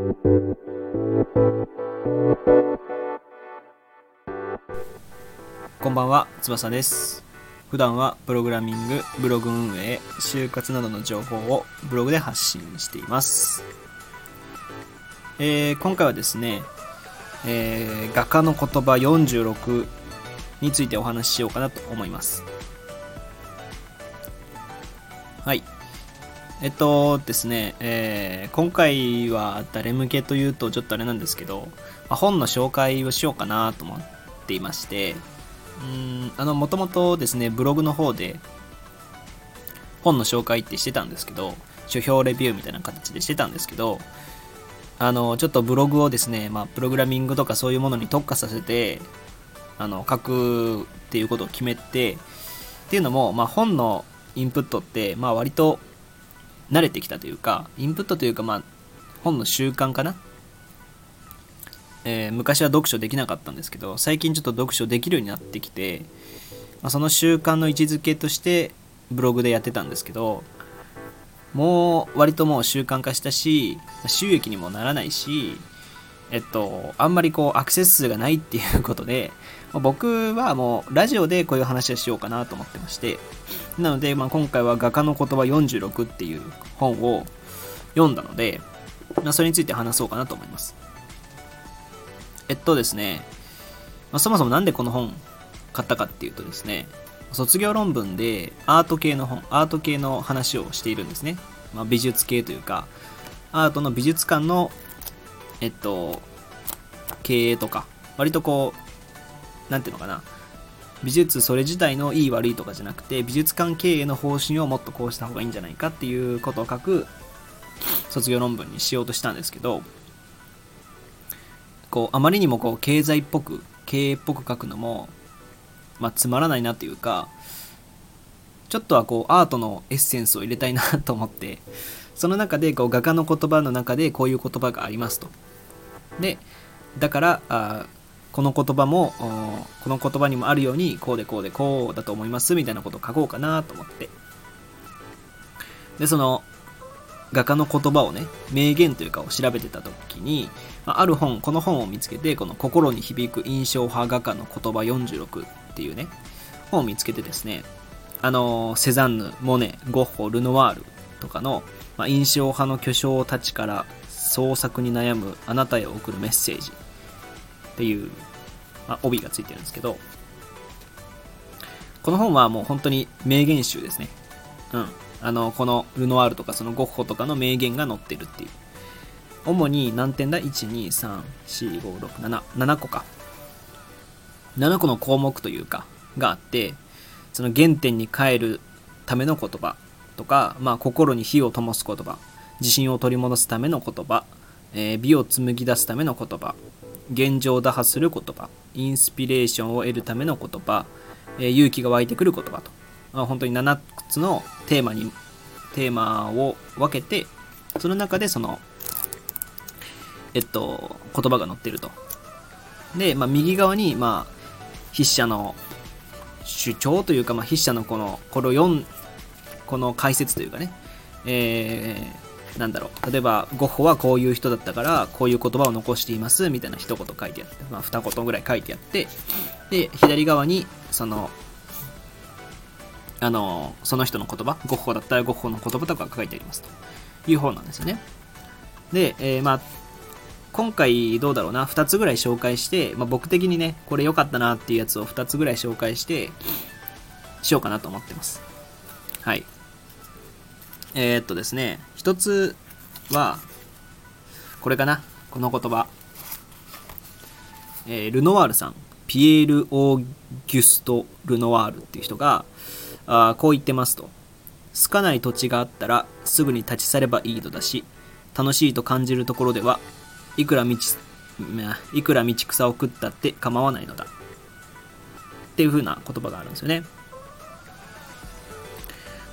こんばんは、翼です。普段はプログラミング、ブログ運営、就活などの情報をブログで発信しています。えー今回はですね、えー画家の言葉46についてお話ししようかなと思います。はい。えっとですね、えー今回は誰向けというとちょっとあれなんですけど、まあ本の紹介をしようかなと思っていまして、うんあの、もともとですね、ブログの方で本の紹介ってしてたんですけど、書評レビューみたいな形でしてたんですけど、あの、ちょっとブログをですね、まあ、プログラミングとかそういうものに特化させて、あの、書くっていうことを決めて、っていうのも、まあ、本のインプットって、まあ、割と慣れてきたというか、インプットというか、まあ、本の習慣かな。えー昔は読書できなかったんですけど最近ちょっと読書できるようになってきて、まあ、その習慣の位置づけとしてブログでやってたんですけどもう割ともう習慣化したし収益にもならないしえっとあんまりこうアクセス数がないっていうことでま僕はもうラジオでこういう話をしようかなと思ってましてなので、まあ、今回は画家の言葉46っていう本を読んだので、まあ、それについて話そうかなと思いますえっとですね、まあ、そもそもなんでこの本買ったかっていうとですね、卒業論文でアート系の本、アート系の話をしているんですね。まあ、美術系というか、アートの美術館の、えっと、経営とか、割とこう、なんていうのかな、美術それ自体のいい悪いとかじゃなくて、美術館経営の方針をもっとこうした方がいいんじゃないかっていうことを書く卒業論文にしようとしたんですけど、こうあまりにもこう経済っぽく経営っぽく書くのも、まあ、つまらないなというかちょっとはこうアートのエッセンスを入れたいなと思ってその中でこう画家の言葉の中でこういう言葉がありますと。でだからあこの言葉もこの言葉にもあるようにこうでこうでこうだと思いますみたいなことを書こうかなと思って。でその画家の言葉をね名言というかを調べてた時にあある本この本を見つけてこの「心に響く印象派画家の言葉46」っていうね本を見つけてですねあのセザンヌモネゴッホルノワールとかの、まあ、印象派の巨匠たちから創作に悩むあなたへ送るメッセージ。っていう、まあ、帯がついてるんですけど。この本はもう本当に名言集ですね。うん。あのこのルノワールとかそのゴッホとかの名言が載ってるっていう。主に何点だ ?1,2,3,4,5,6,7 7個か。7個の項目というかがあってその原点に帰るための言葉とか、まあ、心に火を灯す言葉自信を取り戻すための言葉、えー美を紡ぎ出すための言葉現状を打破する言葉インスピレーションを得るための言葉、えー勇気が湧いてくる言葉と、まあ、本当に7つのテーマにテーマを分けてその中でそのえっと言葉が載ってると。で、まあ、右側にまあ筆者の主張というか、まあ、筆者のこのこれを読んこの解説というかねえーなんだろう。例えばゴッホはこういう人だったからこういう言葉を残していますみたいな一言書いてあって、まあ、二言ぐらい書いてあってで左側にそのあのその人の言葉ゴッホだったらゴッホの言葉とか書いてありますと。いう本なんですよね。で、えーまあ今回どうだろうな。2つぐらい紹介して、まあ、僕的にねこれ良かったなっていうやつを2つぐらい紹介してしようかなと思ってます。はい。えー、っとですね1つはこれかなこの言葉。えールノワールさん。ピエール・オーギュスト・ルノワールっていう人があこう言ってますと。好かない土地があったらすぐに立ち去ればいいのだし楽しいと感じるところではいくら道いくら道草を食ったって構わないのだ。っていう風な言葉があるんですよね。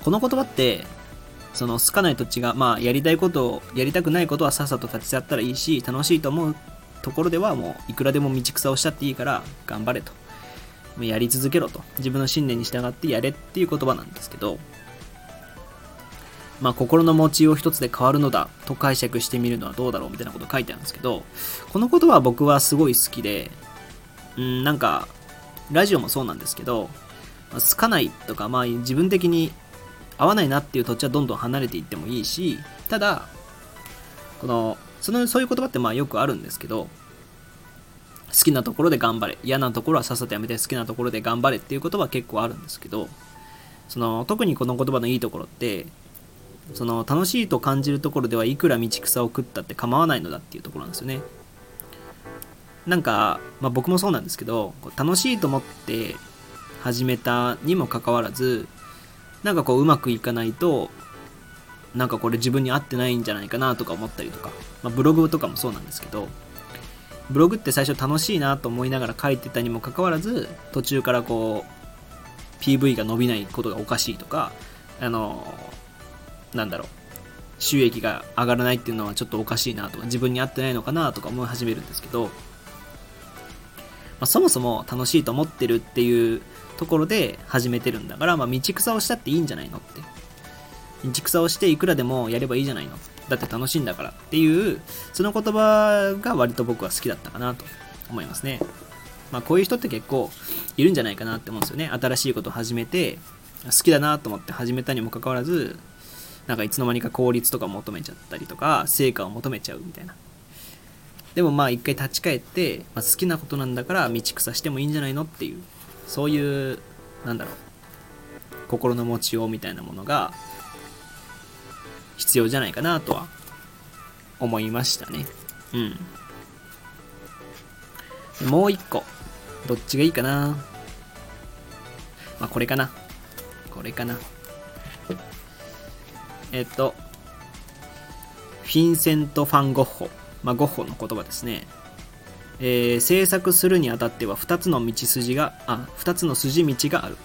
この言葉ってその好かない土地がまあやりたいことをやりたくないことはさっさと立ち去ったらいいし楽しいと思うところではもういくらでも道草をしたっていいから頑張れと。やり続けろと。自分の信念に従ってやれっていう言葉なんですけどまあ、心の持ちよう一つで変わるのだと解釈してみるのはどうだろうみたいなこと書いてあるんですけど、この言葉は僕はすごい好きで、うん、なんか、ラジオもそうなんですけど、好かないとか、まあ自分的に合わないなっていう土地はどんどん離れていってもいいし、ただ、この、その、そういう言葉ってまあよくあるんですけど、好きなところで頑張れ、嫌なところはさっさとやめて好きなところで頑張れっていう言葉は結構あるんですけど、その、特にこの言葉のいいところって、その楽しいと感じるところではいくら道草を食ったって構わないのだっていうところなんですよね。なんか、まあ、僕もそうなんですけど楽しいと思って始めたにもかかわらずなんかこううまくいかないとなんかこれ自分に合ってないんじゃないかなとか思ったりとか、まあ、ブログとかもそうなんですけどブログって最初楽しいなと思いながら書いてたにもかかわらず途中からこう PV が伸びないことがおかしいとかあのなんだろう、収益が上がらないっていうのはちょっとおかしいなとか、自分に合ってないのかなとか思い始めるんですけど、まあ、そもそも楽しいと思ってるっていうところで始めてるんだから、まあ、道草をしたっていいんじゃないのって。道草をしていくらでもやればいいじゃないの。だって楽しいんだからっていう、その言葉が割と僕は好きだったかなと思いますね。まあこういう人って結構いるんじゃないかなって思うんですよね。新しいことを始めて、好きだなと思って始めたにもかかわらず、なんかいつの間にか効率とか求めちゃったりとか、成果を求めちゃうみたいな。でもまあ一回立ち返って、まあ、好きなことなんだから道草してもいいんじゃないのっていう、そういう、なんだろう、心の持ちようみたいなものが必要じゃないかなとは思いましたね。うん。もう一個。どっちがいいかなまあこれかな。これかな。えっと、フィンセント・ファン・ゴッホ。まあ、ゴッホの言葉ですね。えー、制作するにあたっては2つの道筋が、あ、2つの筋道がある。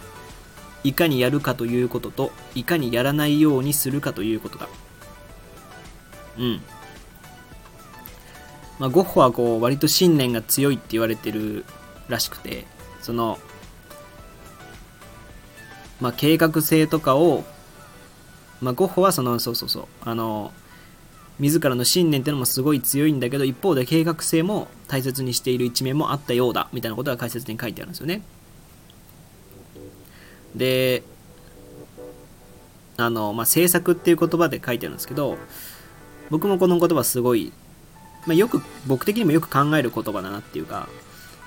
いかにやるかということと、いかにやらないようにするかということだ。うん。まあ、ゴッホはこう、割と信念が強いって言われてるらしくて、その、まあ、計画性とかをまあ、ゴッホはその、そうそうそう、あの、自らの信念ってのもすごい強いんだけど、一方で計画性も大切にしている一面もあったようだ、みたいなことが解説に書いてあるんですよね。で、あの、まあ、制作っていう言葉で書いてあるんですけど、僕もこの言葉すごい、まあ、よく、僕的にもよく考える言葉だなっていうか、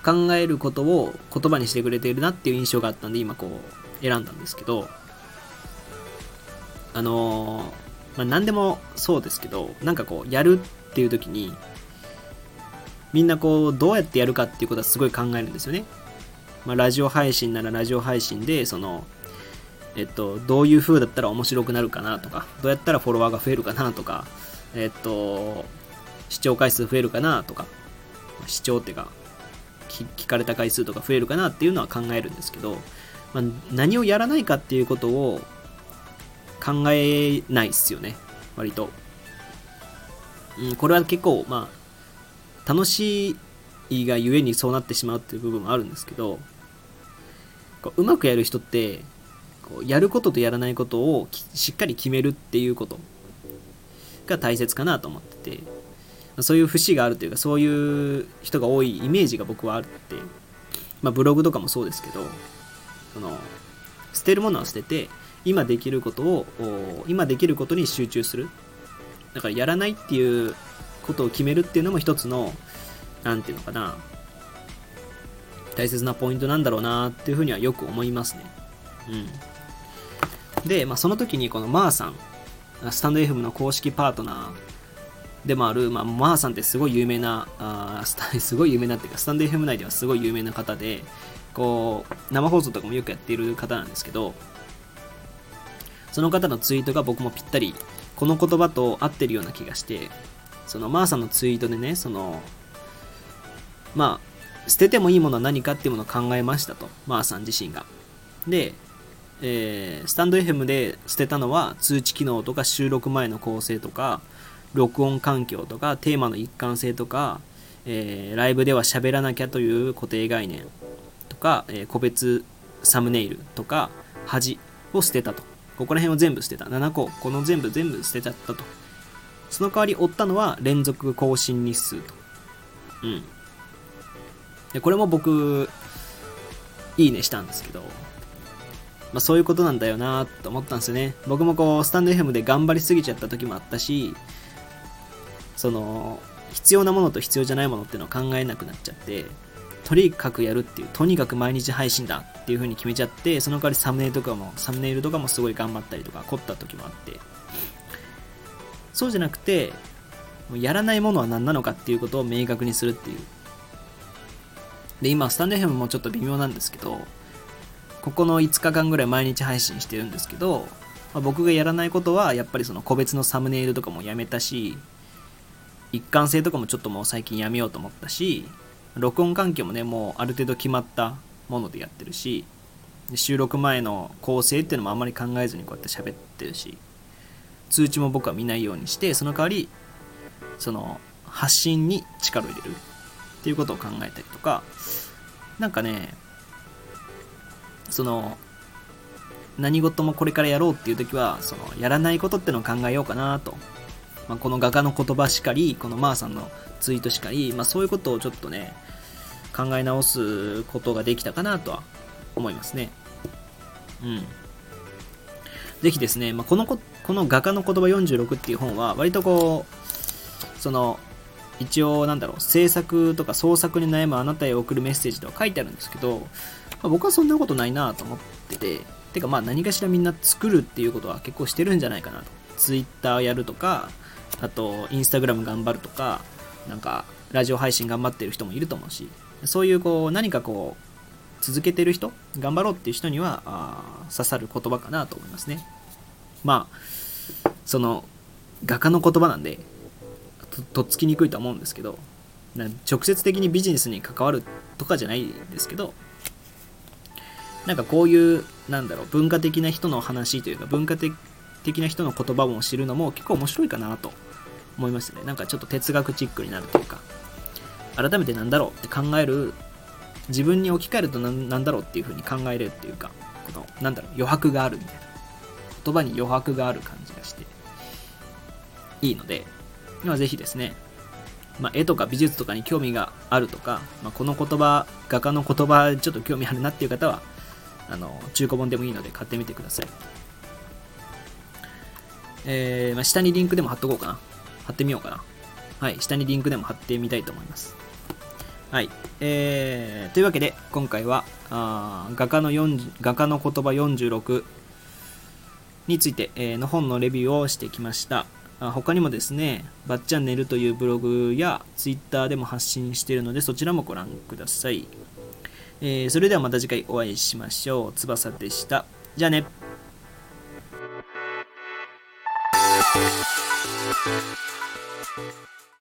考えることを言葉にしてくれているなっていう印象があったんで、今こう、選んだんですけど、あのー、まあ、何でもそうですけど、なんかこう、やるっていう時に、みんなこう、どうやってやるかっていうことはすごい考えるんですよね。まあ、ラジオ配信ならラジオ配信で、その、えっと、どういう風だったら面白くなるかなとか、どうやったらフォロワーが増えるかなとか、えっと、視聴回数増えるかなとか、視聴ってか、聞かれた回数とか増えるかなっていうのは考えるんですけど、まあ、何をやらないかっていうことを考えないっすよね。割と。うん、これは結構、まあ、楽しいがゆえにそうなってしまうっていう部分もあるんですけど、こううまくやる人って、こうやることとやらないことをしっかり決めるっていうことが大切かなと思ってて、そういう節があるというか、そういう人が多いイメージが僕はあるって、まあ、ブログとかもそうですけど、その捨てるものは捨てて、今できることを今できることに集中する。だからやらないっていうことを決めるっていうのも一つの何て言うのかな。大切なポイントなんだろうなっていうふうにはよく思いますね。うん。で、まあ、その時にこのマーさんスタンド FM の公式パートナーでもある、まあ、マーさんってすごい有名な、あ すごい有名なっていうか、スタンド FM 内ではすごい有名な方で、こう、生放送とかもよくやっている方なんですけど、その方のツイートが僕もぴったりこの言葉と合ってるような気がしてそのマーさんのツイートでねそのまあ捨ててもいいものは何かっていうものを考えましたとマーさん自身が。で、えー、スタンド FM で捨てたのは通知機能とか収録前の構成とか録音環境とかテーマの一貫性とか、えー、ライブでは喋らなきゃという固定概念とか、えー、個別サムネイルとか恥を捨てたと。ここら辺を全部捨てた。7個、この全部全部捨てちゃったと。その代わり追ったのは連続更新日数と。うん。で、これも僕、いいねしたんですけど、まあそういうことなんだよなと思ったんですよね。僕もこう、スタンド FM で頑張りすぎちゃった時もあったし、その、必要なものと必要じゃないものっていうのを考えなくなっちゃって、とにかくやるっていう、とにかく毎日配信だっていう風に決めちゃって、その代わりサムネイルとかも、サムネイルとかもすごい頑張ったりとか、凝った時もあって、そうじゃなくて、やらないものは何なのかっていうことを明確にするっていう。で、今、スタンド FM もちょっと微妙なんですけど、ここの5日間ぐらい毎日配信してるんですけど、まあ、僕がやらないことは、やっぱりその個別のサムネイルとかもやめたし、一貫性とかもちょっともう最近やめようと思ったし、録音環境もね、もうある程度決まったものでやってるし、収録前の構成っていうのもあんまり考えずにこうやって喋ってるし、通知も僕は見ないようにして、その代わり、その、発信に力を入れるっていうことを考えたりとか、なんかね、その、何事もこれからやろうっていう時は、その、やらないことってのを考えようかなと。まあ、この画家の言葉しかり、このまーさんのツイートしかり、まあ、そういうことをちょっとね、考え直すことができたかなとは思いますね。うん。ぜひですね、まあ、このこ、この画家の言葉46っていう本は、割とこう、その、一応なんだろう、制作とか創作に悩むあなたへ送るメッセージとは書いてあるんですけど、まあ、僕はそんなことないなと思ってて、てかまあ何かしらみんな作るっていうことは結構してるんじゃないかなと。Twitter やるとか、あと、インスタグラム頑張るとか、なんか、ラジオ配信頑張ってる人もいると思うし、そういうこう、何かこう、続けてる人、頑張ろうっていう人には、あ刺さる言葉かなと思いますね。まあ、その、画家の言葉なんで、とっつきにくいと思うんですけど、直接的にビジネスに関わるとかじゃないですけど、なんかこういう、なんだろう、文化的な人の話というか、文化的な人の言葉も知るのも結構面白いかなと思いましたね。なんかちょっと哲学チックになるというか、改めてなんだろうって考える、自分に置き換えるとなんだろうっていう風に考えれるっていうか、この、なんだろう、余白があるみたいな。言葉に余白がある感じがして、いいので、今ぜひですね、まあ、絵とか美術とかに興味があるとか、まあ、この言葉、画家の言葉ちょっと興味あるなっていう方は、あの、中古本でもいいので買ってみてください。えー、まあ、下にリンクでも貼っとこうかな。貼ってみようかな。はい、下にリンクでも貼ってみたいと思います。はい。えー、というわけで、今回は、あ画家の画家の言葉46について、えー、の本のレビューをしてきました。あ他にもですね、バッチャンネルというブログやツイッターでも発信しているので、そちらもご覧ください。えー、それではまた次回お会いしましょう。翼でした。じゃあね。